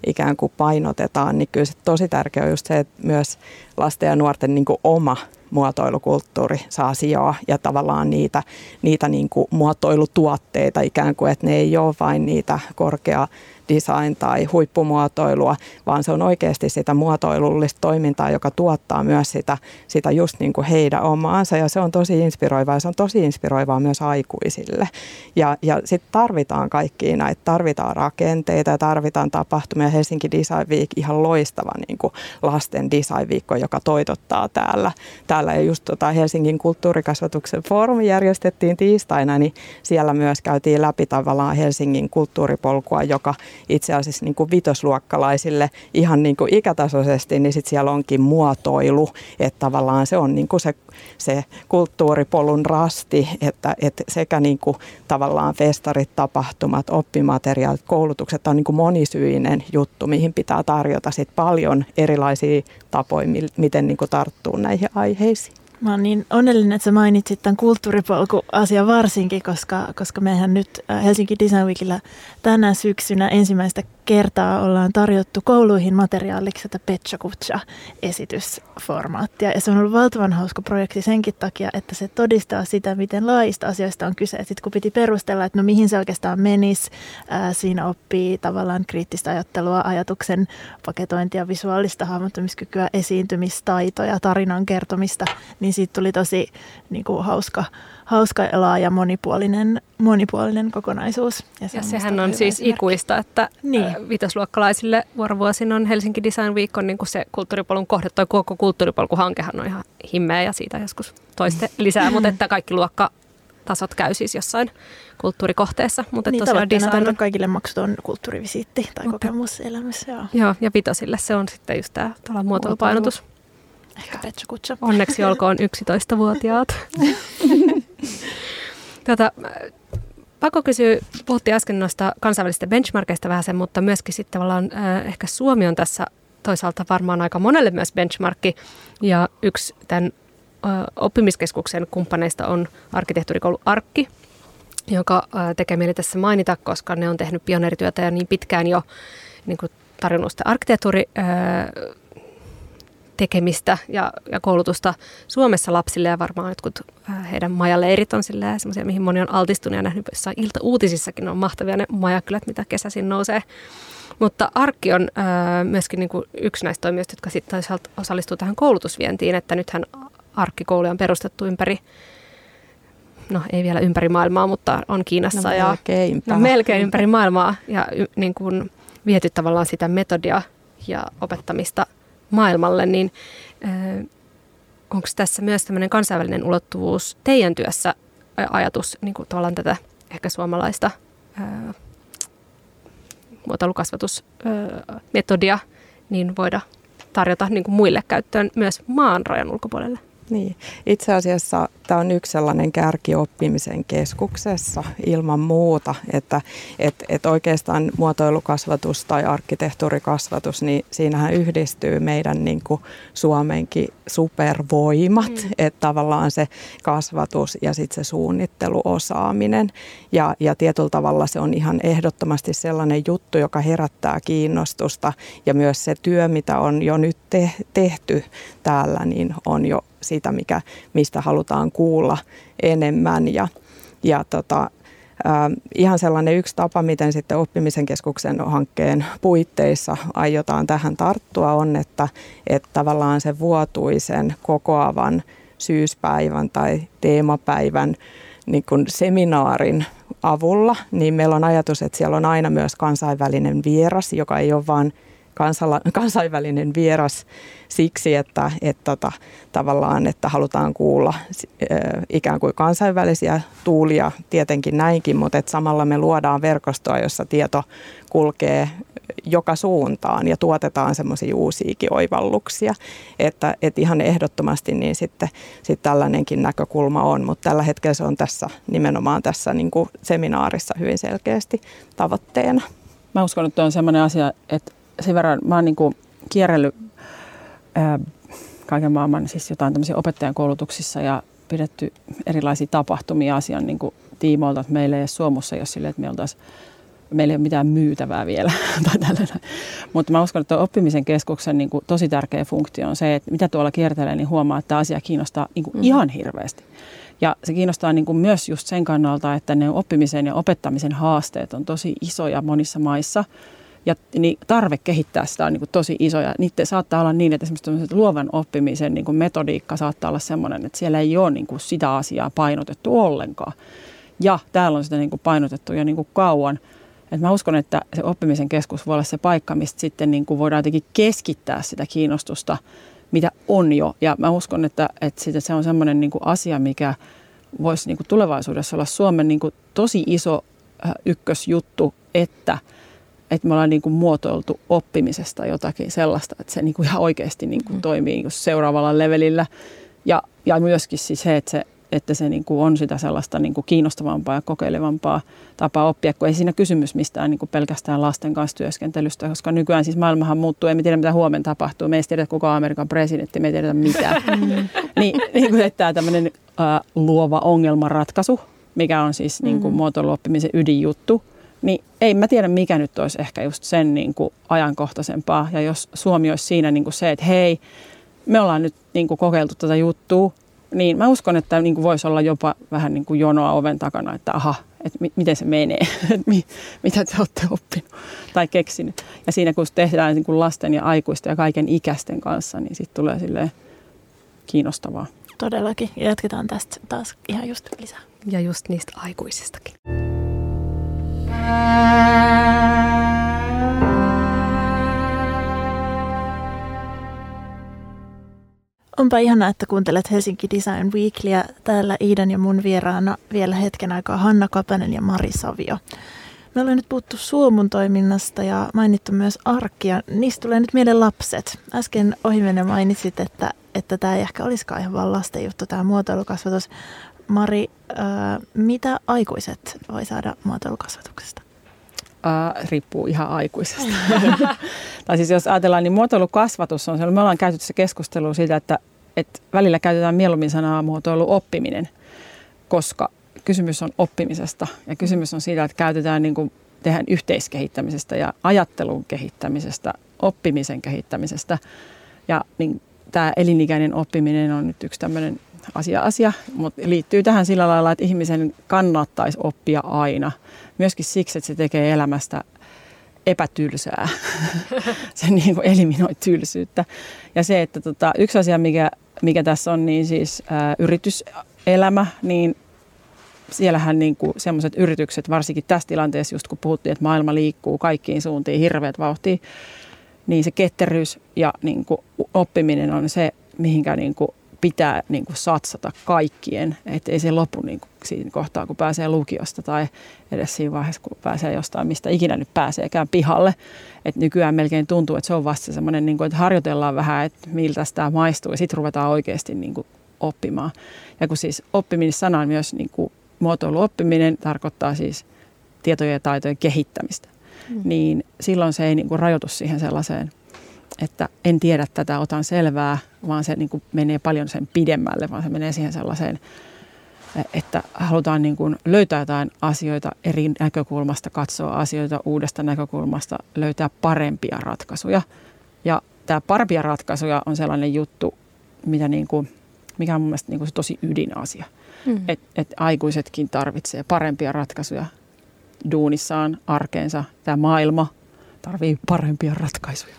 ikään kuin painotetaan, niin kyllä se tosi tärkeää on just se, että myös lasten ja nuorten niin kuin oma muotoilukulttuuri saa sijaa ja tavallaan niitä, niitä niin kuin muotoilutuotteita ikään kuin, että ne ei ole vain niitä korkea design tai huippumuotoilua, vaan se on oikeasti sitä muotoilullista toimintaa, joka tuottaa myös sitä, sitä just niin kuin heidän omaansa ja se on tosi inspiroivaa ja se on tosi inspiroivaa myös aikuisille. Ja, ja sitten tarvitaan kaikkia näitä, tarvitaan rakenteita ja tarvitaan tapahtumia. Helsinki Design Week, ihan loistava niin kuin lasten design viikko, joka toitottaa täällä. täällä ja just tota Helsingin kulttuurikasvatuksen foorumi järjestettiin tiistaina, niin siellä myös käytiin läpi tavallaan Helsingin kulttuuripolkua, joka itse asiassa niin kuin vitosluokkalaisille ihan niin kuin ikätasoisesti, niin sitten siellä onkin muotoilu, että tavallaan se on niin kuin se, se kulttuuripolun rasti, että, että sekä niin kuin tavallaan festarit, tapahtumat, oppimateriaalit, koulutukset on niin kuin monisyinen juttu, mihin pitää tarjota sit paljon erilaisia tapoja, miten niin kuin tarttuu näihin aiheisiin. Mä oon niin onnellinen, että sä mainitsit tämän kulttuuripolku-asian varsinkin, koska, koska mehän nyt äh, Helsinki Design Weekillä tänä syksynä ensimmäistä kertaa ollaan tarjottu kouluihin materiaaliksi tätä Petchakutsa-esitysformaattia. Ja se on ollut valtavan hauska projekti senkin takia, että se todistaa sitä, miten laajista asioista on kyse. Sitten kun piti perustella, että no mihin se oikeastaan menisi, ää, siinä oppii tavallaan kriittistä ajattelua, ajatuksen paketointia, visuaalista hahmottamiskykyä, esiintymistaitoja, tarinan kertomista, niin siitä tuli tosi niin kuin, hauska hauska ja laaja monipuolinen, monipuolinen kokonaisuus. Ja, ja sehän on siis esimerkki. ikuista, että niin. vitosluokkalaisille vuorovuosin on Helsinki Design Week on niin kuin se kulttuuripolun kohde, toi koko kulttuuripolkuhankehan on ihan himmeä ja siitä joskus toiste lisää, mutta että kaikki luokka tasot käy siis jossain kulttuurikohteessa. Mutta niin, tosiaan design on kaikille maksuton kulttuurivisiitti tai mutta, kokemus elämässä. Joo. joo, ja vitosille se on sitten just tämä muotoilupainotus. Ehkä Petsu Kutsa. Onneksi olkoon 11-vuotiaat. Tätä, pakko kysyä, puhuttiin äsken noista kansainvälisistä benchmarkeista vähän sen, mutta myöskin sitten tavallaan äh, ehkä Suomi on tässä toisaalta varmaan aika monelle myös benchmarkki. Ja yksi tämän äh, oppimiskeskuksen kumppaneista on arkkitehtuurikoulu Arkki, joka äh, tekee mieli tässä mainita, koska ne on tehnyt pioneerityötä ja niin pitkään jo niin kuin tarjonnut sitä arkkitehtuuri äh, tekemistä ja, ja koulutusta Suomessa lapsille ja varmaan jotkut äh, heidän majaleirit on semmoisia, mihin moni on altistunut ja nähnyt jossain ilta-uutisissakin on mahtavia ne majakylät, mitä kesäisin nousee. Mutta Arkki on äh, myöskin niin kuin yksi näistä toimijoista, jotka sitten osallistuu tähän koulutusvientiin, että nythän Arkkikouluja on perustettu ympäri no ei vielä ympäri maailmaa, mutta on Kiinassa no, ja no, melkein ympäri maailmaa ja y, niin kuin viety tavallaan sitä metodia ja opettamista maailmalle, niin onko tässä myös tämmöinen kansainvälinen ulottuvuus teidän työssä ajatus niin kuin tavallaan tätä ehkä suomalaista muotoilukasvatusmetodia niin voida tarjota niin kuin muille käyttöön myös maan rajan ulkopuolelle? Niin. Itse asiassa tämä on yksi sellainen kärki oppimisen keskuksessa ilman muuta, että et, et oikeastaan muotoilukasvatus tai arkkitehtuurikasvatus, niin siinähän yhdistyy meidän niin kuin Suomenkin supervoimat, mm. että tavallaan se kasvatus ja sitten se suunnitteluosaaminen. Ja, ja tietyllä tavalla se on ihan ehdottomasti sellainen juttu, joka herättää kiinnostusta ja myös se työ, mitä on jo nyt te- tehty täällä, niin on jo sitä, mikä, mistä halutaan kuulla enemmän. Ja, ja tota, äh, ihan sellainen yksi tapa, miten sitten oppimisen keskuksen hankkeen puitteissa aiotaan tähän tarttua on, että, että tavallaan se vuotuisen kokoavan syyspäivän tai teemapäivän niin kuin seminaarin avulla, niin meillä on ajatus, että siellä on aina myös kansainvälinen vieras, joka ei ole vain kansala, kansainvälinen vieras siksi, että, että tota, tavallaan, että halutaan kuulla ikään kuin kansainvälisiä tuulia, tietenkin näinkin, mutta että samalla me luodaan verkostoa, jossa tieto kulkee joka suuntaan ja tuotetaan semmoisia uusiakin oivalluksia. Että, että ihan ehdottomasti niin sitten sitten tällainenkin näkökulma on, mutta tällä hetkellä se on tässä nimenomaan tässä niin kuin seminaarissa hyvin selkeästi tavoitteena. Mä uskon, että on sellainen asia, että sen verran mä oon niin kuin kierrellyt ää, kaiken maailman siis jotain tämmöisiä opettajan koulutuksissa ja pidetty erilaisia tapahtumia asian niin kuin tiimoilta, että meillä ei ole Suomessa jos sille, että me oltaisiin meillä ei ole mitään myytävää vielä. Mutta mä uskon, että oppimisen keskuksen niin kuin, tosi tärkeä funktio on se, että mitä tuolla kiertelee, niin huomaa, että tämä asia kiinnostaa niin kuin, mm. ihan hirveästi. Ja se kiinnostaa niin kuin, myös just sen kannalta, että ne oppimisen ja opettamisen haasteet on tosi isoja monissa maissa – ja niin tarve kehittää sitä on niin kuin tosi iso ja niitä saattaa olla niin, että esimerkiksi luovan oppimisen niin kuin metodiikka saattaa olla sellainen, että siellä ei ole niin kuin sitä asiaa painotettu ollenkaan. Ja täällä on sitä niin kuin painotettu jo niin kuin kauan. Et mä uskon, että se oppimisen keskus voi olla se paikka, mistä sitten niin kuin voidaan jotenkin keskittää sitä kiinnostusta, mitä on jo. Ja mä uskon, että, että se on sellainen niin kuin asia, mikä voisi niin kuin tulevaisuudessa olla Suomen niin kuin tosi iso äh, ykkösjuttu, että – että me ollaan niin kuin muotoiltu oppimisesta jotakin sellaista, että se niin kuin ihan oikeasti niin kuin mm. toimii niin seuraavalla levelillä. Ja, ja myöskin siis se, että se, että se niin kuin on sitä sellaista niin kuin kiinnostavampaa ja kokeilevampaa tapaa oppia, kun ei siinä kysymys mistään niin kuin pelkästään lasten kanssa työskentelystä, koska nykyään siis maailmahan muuttuu, ei me tiedä mitä huomenna tapahtuu, me ei tiedä kuka on Amerikan presidentti, me ei tiedä mitään. Mm. niin, niin kuin, että tämä tämmöinen äh, luova ongelmanratkaisu, mikä on siis niin kuin mm. muotoiluoppimisen ydinjuttu, Niin ei mä tiedä, mikä nyt olisi ehkä just sen niin kuin ajankohtaisempaa. Ja jos Suomi olisi siinä niin kuin se, että hei, me ollaan nyt niin kuin kokeiltu tätä juttua, niin mä uskon, että niin kuin voisi olla jopa vähän niin kuin jonoa oven takana, että aha, että mi- miten se menee, että mi- mitä te olette oppinut tai keksinyt. Ja siinä kun tehdään niin kuin lasten ja aikuisten ja kaiken ikäisten kanssa, niin sitten tulee silleen kiinnostavaa. Todellakin. Ja jatketaan tästä taas ihan just lisää. Ja just niistä aikuisistakin. Onpa ihanaa, että kuuntelet Helsinki Design Weeklyä. Täällä Iidan ja mun vieraana vielä hetken aikaa Hanna Kapanen ja Mari Savio. Me ollaan nyt puhuttu Suomun toiminnasta ja mainittu myös arkkia. Niistä tulee nyt mieleen lapset. Äsken ohimenne mainitsit, että, että tämä ei ehkä olisikaan ihan vaan lasten juttu, tämä muotoilukasvatus. Mari, äh, mitä aikuiset voi saada muotoilukasvatuksesta? Äh, riippuu ihan aikuisesta. tai siis jos ajatellaan, niin muotoilukasvatus on se, me ollaan käyty tässä keskustelua siitä, että, että välillä käytetään mieluummin sanaa muotoiluoppiminen, koska kysymys on oppimisesta ja kysymys on siitä, että käytetään niin kuin, tehdään yhteiskehittämisestä ja ajattelun kehittämisestä, oppimisen kehittämisestä. Ja niin, tämä elinikäinen oppiminen on nyt yksi tämmöinen asia, asia, mutta liittyy tähän sillä lailla, että ihmisen kannattaisi oppia aina. Myöskin siksi, että se tekee elämästä epätylsää. se niin kuin eliminoi tylsyyttä. Ja se, että tota, yksi asia, mikä, mikä tässä on, niin siis ää, yrityselämä, niin siellähän niin sellaiset yritykset, varsinkin tässä tilanteessa, just kun puhuttiin, että maailma liikkuu kaikkiin suuntiin hirveät vauhtiin, niin se ketteryys ja niin kuin oppiminen on se, mihinkä niin kuin pitää niin kuin satsata kaikkien, että ei se lopu niin kuin siinä kohtaa, kun pääsee lukiosta tai edes siinä vaiheessa, kun pääsee jostain, mistä ikinä nyt pääseekään pihalle. Et nykyään melkein tuntuu, että se on vasta semmoinen, niin kuin, että harjoitellaan vähän, että miltä tämä maistuu ja sitten ruvetaan oikeasti niin kuin oppimaan. Ja kun siis oppiminen sana on myös niin kuin muotoiluoppiminen tarkoittaa siis tietojen ja taitojen kehittämistä, mm. niin silloin se ei niin kuin rajoitu siihen sellaiseen, että en tiedä tätä, otan selvää, vaan se niin kuin menee paljon sen pidemmälle, vaan se menee siihen sellaiseen, että halutaan niin kuin löytää jotain asioita eri näkökulmasta, katsoa asioita uudesta näkökulmasta, löytää parempia ratkaisuja. Ja tämä parempia ratkaisuja on sellainen juttu, mitä niin kuin, mikä on mun mielestä niin kuin se tosi ydinasia. Mm. Että et aikuisetkin tarvitsee parempia ratkaisuja duunissaan, arkeensa. Tämä maailma tarvii parempia ratkaisuja.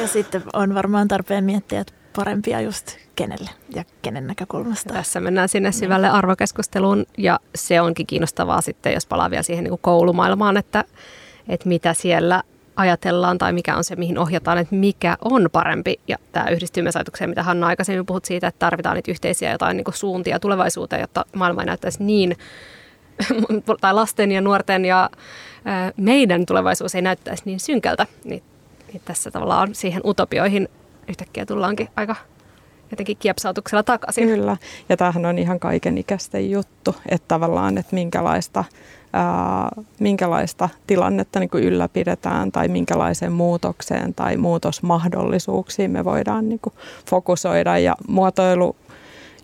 Ja sitten on varmaan tarpeen miettiä, että parempia just kenelle ja kenen näkökulmasta. Tässä mennään sinne syvälle arvokeskusteluun ja se onkin kiinnostavaa sitten, jos palaa vielä siihen niin kuin koulumaailmaan, että, että mitä siellä ajatellaan tai mikä on se, mihin ohjataan, että mikä on parempi. Ja tämä yhdistyy myös ajatukseen, mitä Hanna aikaisemmin puhut siitä, että tarvitaan niitä yhteisiä jotain niin kuin suuntia tulevaisuuteen, jotta maailma ei näyttäisi niin, tai lasten ja nuorten ja meidän tulevaisuus ei näyttäisi niin synkältä. Niin, niin tässä tavallaan siihen utopioihin yhtäkkiä tullaankin aika jotenkin kiepsautuksella takaisin. Kyllä, ja tämähän on ihan kaikenikäisten juttu, että tavallaan, että minkälaista ää, minkälaista tilannetta niin kuin ylläpidetään tai minkälaiseen muutokseen tai muutosmahdollisuuksiin me voidaan niin kuin fokusoida. Ja muotoilu,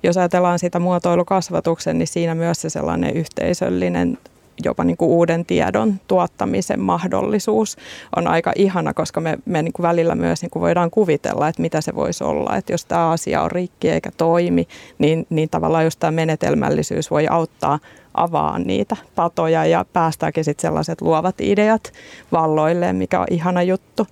jos ajatellaan sitä muotoilukasvatuksen, niin siinä myös se sellainen yhteisöllinen jopa niin kuin uuden tiedon tuottamisen mahdollisuus on aika ihana, koska me, me niin kuin välillä myös niin kuin voidaan kuvitella, että mitä se voisi olla. Että jos tämä asia on rikki eikä toimi, niin, niin tavallaan just tämä menetelmällisyys voi auttaa avaa niitä patoja ja päästäänkin sitten sellaiset luovat ideat valloilleen, mikä on ihana juttu.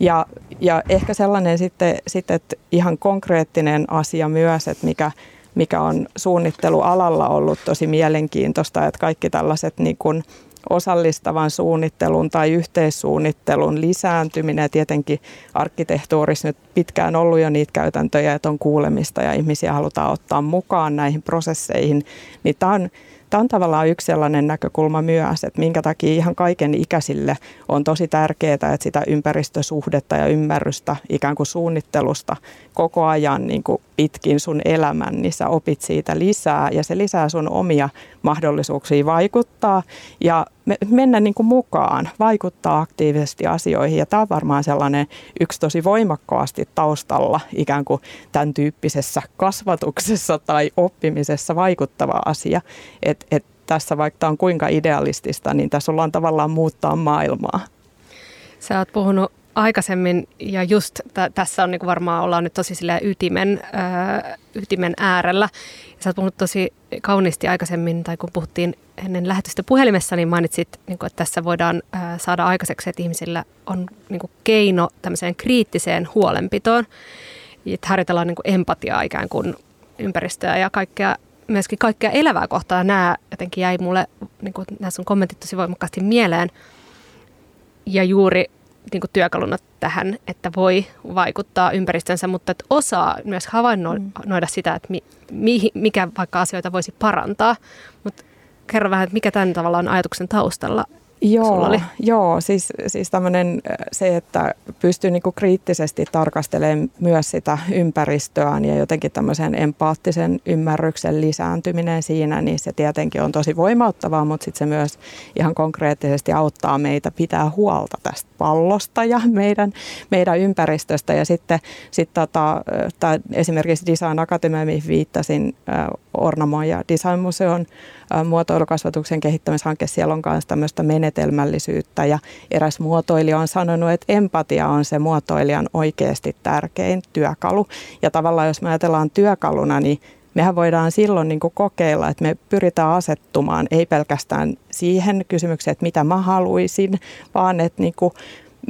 Ja, ja ehkä sellainen sitten, sitten että ihan konkreettinen asia myös, että mikä, mikä on suunnittelualalla ollut tosi mielenkiintoista, että kaikki tällaiset niin kuin osallistavan suunnittelun tai yhteissuunnittelun lisääntyminen ja tietenkin arkkitehtuurissa nyt pitkään ollut jo niitä käytäntöjä, että on kuulemista ja ihmisiä halutaan ottaa mukaan näihin prosesseihin, niin tämä on Tämä on tavallaan yksi sellainen näkökulma myös, että minkä takia ihan kaiken ikäisille on tosi tärkeää, että sitä ympäristösuhdetta ja ymmärrystä ikään kuin suunnittelusta koko ajan niin kuin pitkin sun elämän, niin sä opit siitä lisää ja se lisää sun omia mahdollisuuksia vaikuttaa. Ja mennä niin kuin mukaan, vaikuttaa aktiivisesti asioihin. Ja tämä on varmaan sellainen yksi tosi voimakkaasti taustalla ikään kuin tämän tyyppisessä kasvatuksessa tai oppimisessa vaikuttava asia, että et tässä, vaikka tämä on kuinka idealistista, niin tässä ollaan tavallaan muuttaa maailmaa. Sä oot puhunut aikaisemmin, ja just t- tässä on niin varmaan ollaan nyt tosi ytimen, ö, ytimen äärellä. Ja sä oot puhunut tosi kauniisti aikaisemmin, tai kun puhuttiin ennen lähetystä puhelimessa, niin mainitsit, niin kuin, että tässä voidaan ö, saada aikaiseksi, että ihmisillä on niin kuin keino tämmöiseen kriittiseen huolenpitoon. Että harjoitellaan niin kuin empatiaa ikään kuin ympäristöä ja kaikkea, myöskin kaikkea elävää kohtaa. Nämä jotenkin jäi mulle, niin kuin, nämä sun kommentit tosi voimakkaasti mieleen. Ja juuri niin kuin työkaluna tähän, että voi vaikuttaa ympäristönsä, mutta että osaa myös havainnoida mm. sitä, että mi, mikä vaikka asioita voisi parantaa. Mutta kerro vähän, että mikä tämän tavallaan ajatuksen taustalla Joo, oli? joo siis, siis tämmöinen se, että pystyy niinku kriittisesti tarkastelemaan myös sitä ympäristöään ja jotenkin tämmöisen empaattisen ymmärryksen lisääntyminen siinä, niin se tietenkin on tosi voimauttavaa, mutta sitten se myös ihan konkreettisesti auttaa meitä pitää huolta tästä pallosta ja meidän, meidän ympäristöstä. Ja sitten sit tota, esimerkiksi Design Academy, mihin viittasin, Ornamo ja Design Museon muotoilukasvatuksen kehittämishanke, siellä on myös tämmöistä menetelmällisyyttä ja eräs muotoilija on sanonut, että empatia on se muotoilijan oikeasti tärkein työkalu. Ja tavallaan jos me ajatellaan työkaluna, niin mehän voidaan silloin niin kuin kokeilla, että me pyritään asettumaan ei pelkästään siihen kysymykseen, että mitä mä haluaisin, vaan että niin kuin,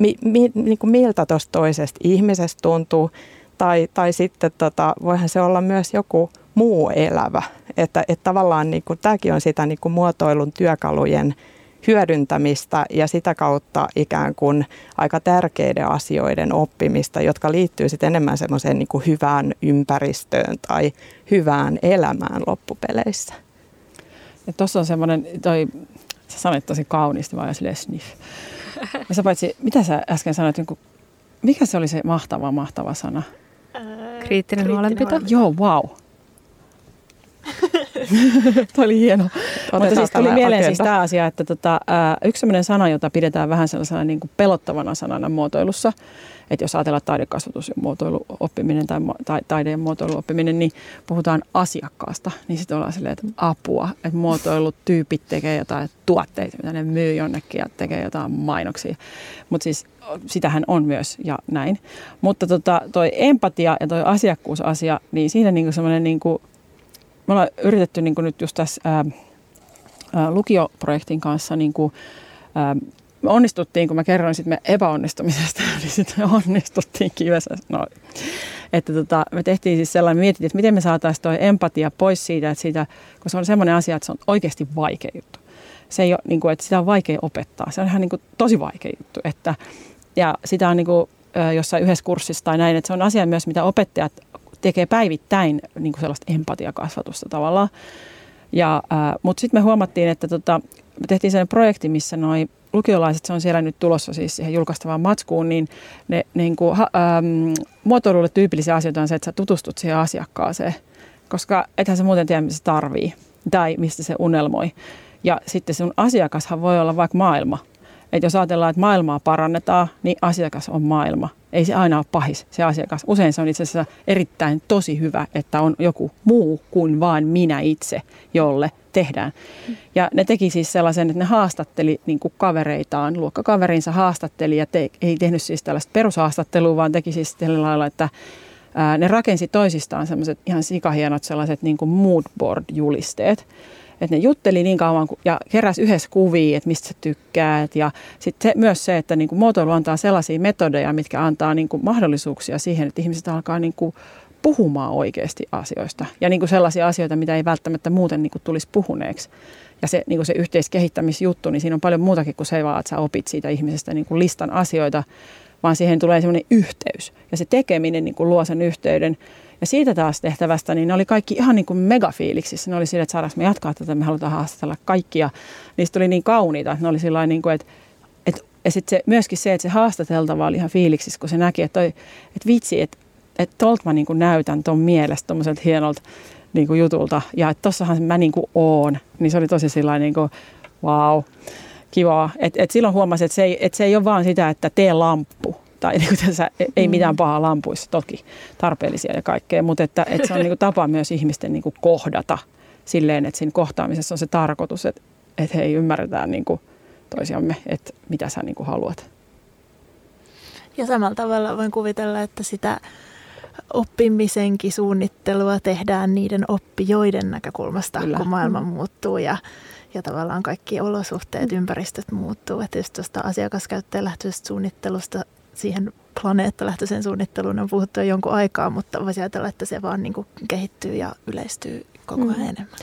mi, mi, niin kuin miltä tuosta toisesta ihmisestä tuntuu. Tai, tai sitten tota, voihan se olla myös joku muu elävä. Että, että tavallaan niin kuin, tämäkin on sitä niin kuin muotoilun työkalujen hyödyntämistä ja sitä kautta ikään kuin aika tärkeiden asioiden oppimista, jotka liittyy sitten enemmän semmoiseen niin kuin hyvään ympäristöön tai hyvään elämään loppupeleissä. Tuossa on semmoinen, toi, sä sanoit tosi kauniisti silleen sniff. Ja sä paitsi, mitä sä äsken sanoit, niin kuin, mikä se oli se mahtava, mahtava sana? Kriittinen huolenpito. Joo, wow. Tuo oli hieno. Otetaan Mutta siis tuli mieleen siis tämä asia, että tota, yksi sellainen sana, jota pidetään vähän sellaisena niin kuin pelottavana sanana muotoilussa, että jos ajatellaan taidekasvatus ja muotoiluoppiminen tai, tai taide- ja muotoiluoppiminen, niin puhutaan asiakkaasta. Niin sitten ollaan silleen, että apua, että muotoilutyypit tekee jotain tuotteita, mitä ne myy jonnekin ja tekee jotain mainoksia. Mutta siis sitähän on myös ja näin. Mutta tota, toi empatia ja toi asiakkuusasia, niin siinä niinku semmoinen niinku me ollaan yritetty niin kuin nyt just tässä ää, ää, lukioprojektin kanssa niin kuin, ää, me onnistuttiin, kun mä kerroin sitten me epäonnistumisesta, niin sitten me onnistuttiin kivessä. No, että tota, me tehtiin siis sellainen, mietittiin, että miten me saataisiin tuo empatia pois siitä, että siitä, kun se on semmoinen asia, että se on oikeasti vaikea juttu. Se ei ole, niin kuin, että sitä on vaikea opettaa. Se on ihan niin kuin, tosi vaikea juttu. Että, ja sitä on niin kuin, jossain yhdessä kurssissa tai näin, että se on asia myös, mitä opettajat tekee päivittäin niin kuin sellaista empatiakasvatusta tavallaan. Ja, äh, mutta sitten me huomattiin, että tota, me tehtiin sellainen projekti, missä noi lukiolaiset, se on siellä nyt tulossa siis siihen julkaistavaan matskuun, niin ne, niin kuin, ha, ähm, muotoilulle tyypillisiä asioita on se, että sä tutustut siihen asiakkaaseen, koska ethän sä muuten tiedä, mitä se tarvii tai mistä se unelmoi. Ja sitten sun asiakashan voi olla vaikka maailma. Että jos ajatellaan, että maailmaa parannetaan, niin asiakas on maailma. Ei se aina ole pahis, se asiakas. Usein se on itse asiassa erittäin tosi hyvä, että on joku muu kuin vain minä itse, jolle tehdään. Ja ne teki siis sellaisen, että ne haastatteli niin kuin kavereitaan, luokkakaverinsa haastatteli ja te, ei tehnyt siis tällaista perushaastattelua, vaan teki siis tällä lailla, että ää, ne rakensi toisistaan semmoiset ihan sikahienot sellaiset niin kuin moodboard-julisteet että ne jutteli niin kauan ja keräs yhdessä kuvia, että mistä sä tykkäät. Ja sitten myös se, että niin kuin muotoilu antaa sellaisia metodeja, mitkä antaa niin kuin mahdollisuuksia siihen, että ihmiset alkaa niin kuin puhumaan oikeasti asioista. Ja niin kuin sellaisia asioita, mitä ei välttämättä muuten niin kuin tulisi puhuneeksi. Ja se, niin kuin se yhteiskehittämisjuttu, niin siinä on paljon muutakin kuin se vaan, että sä opit siitä ihmisestä niin kuin listan asioita, vaan siihen tulee semmoinen yhteys. Ja se tekeminen niin kuin luo sen yhteyden. Ja siitä taas tehtävästä, niin ne oli kaikki ihan niin kuin megafiiliksissä. Ne oli sille, että saadaanko me jatkaa tätä, me halutaan haastatella kaikkia. Niistä tuli niin kauniita, että ne oli sillä niin kuin, että, että ja sitten se, myöskin se, että se haastateltava oli ihan fiiliksissä, kun se näki, että, toi, että vitsi, että, että tolta mä niin kuin näytän ton mielestä tuommoiselta hienolta niin kuin jutulta. Ja että tossahan mä niin kuin oon. Niin se oli tosi sillä niin kuin, wow, kivaa. Että et silloin huomasi, että se, ei, että se ei ole vaan sitä, että tee lamppu, tai niin kuin tässä, ei mm. mitään pahaa lampuissa, toki tarpeellisia ja kaikkea, mutta että, että se on niin kuin tapa myös ihmisten niin kuin kohdata silleen, että siinä kohtaamisessa on se tarkoitus, että, että hei, ymmärretään niin kuin toisiamme, että mitä sä niin kuin haluat. Ja samalla tavalla voin kuvitella, että sitä oppimisenkin suunnittelua tehdään niiden oppijoiden näkökulmasta, Kyllä. kun maailma muuttuu ja, ja tavallaan kaikki olosuhteet, ympäristöt muuttuu. Että just tuosta asiakaskäyttäjälähtöisestä suunnittelusta siihen planeettalähtöisen suunnitteluun on puhuttu jo jonkun aikaa, mutta voisi ajatella, että se vaan niin kuin kehittyy ja yleistyy koko ajan mm. enemmän.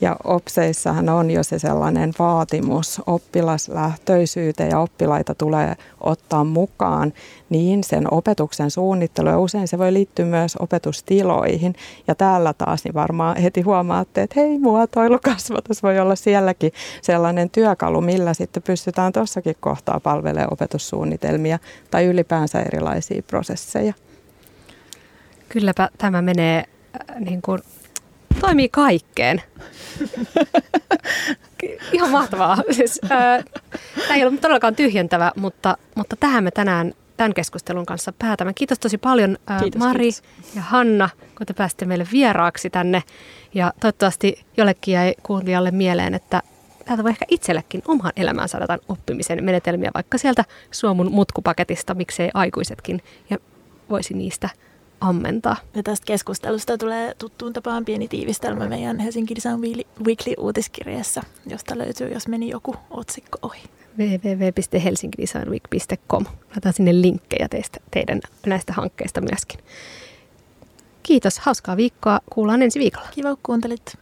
Ja OPSeissahan on jo se sellainen vaatimus oppilaslähtöisyyteen ja oppilaita tulee ottaa mukaan niin sen opetuksen suunnittelu ja usein se voi liittyä myös opetustiloihin. Ja täällä taas niin varmaan heti huomaatte, että hei muotoilukasvatus voi olla sielläkin sellainen työkalu, millä sitten pystytään tuossakin kohtaa palvelemaan opetussuunnitelmia tai ylipäänsä erilaisia prosesseja. Kylläpä tämä menee äh, niin kuin toimii kaikkeen. Ihan mahtavaa. Siis, tämä ei ole todellakaan tyhjentävä, mutta, mutta tähän me tänään tämän keskustelun kanssa päätämme. Kiitos tosi paljon ää, kiitos, Mari kiitos. ja Hanna, kun te pääsitte meille vieraaksi tänne. Ja toivottavasti jollekin jäi kuulijalle mieleen, että täältä voi ehkä itsellekin omaan elämään saada oppimisen menetelmiä, vaikka sieltä Suomun mutkupaketista, miksei aikuisetkin, ja voisi niistä ammentaa. Ja tästä keskustelusta tulee tuttuun tapaan pieni tiivistelmä meidän Helsinki Design Weekly-uutiskirjassa, josta löytyy, jos meni joku otsikko ohi www.helsinkidesignweek.com. Laitan sinne linkkejä teistä, teidän näistä hankkeista myöskin. Kiitos, hauskaa viikkoa. Kuullaan ensi viikolla. Kiva, kun kuuntelit.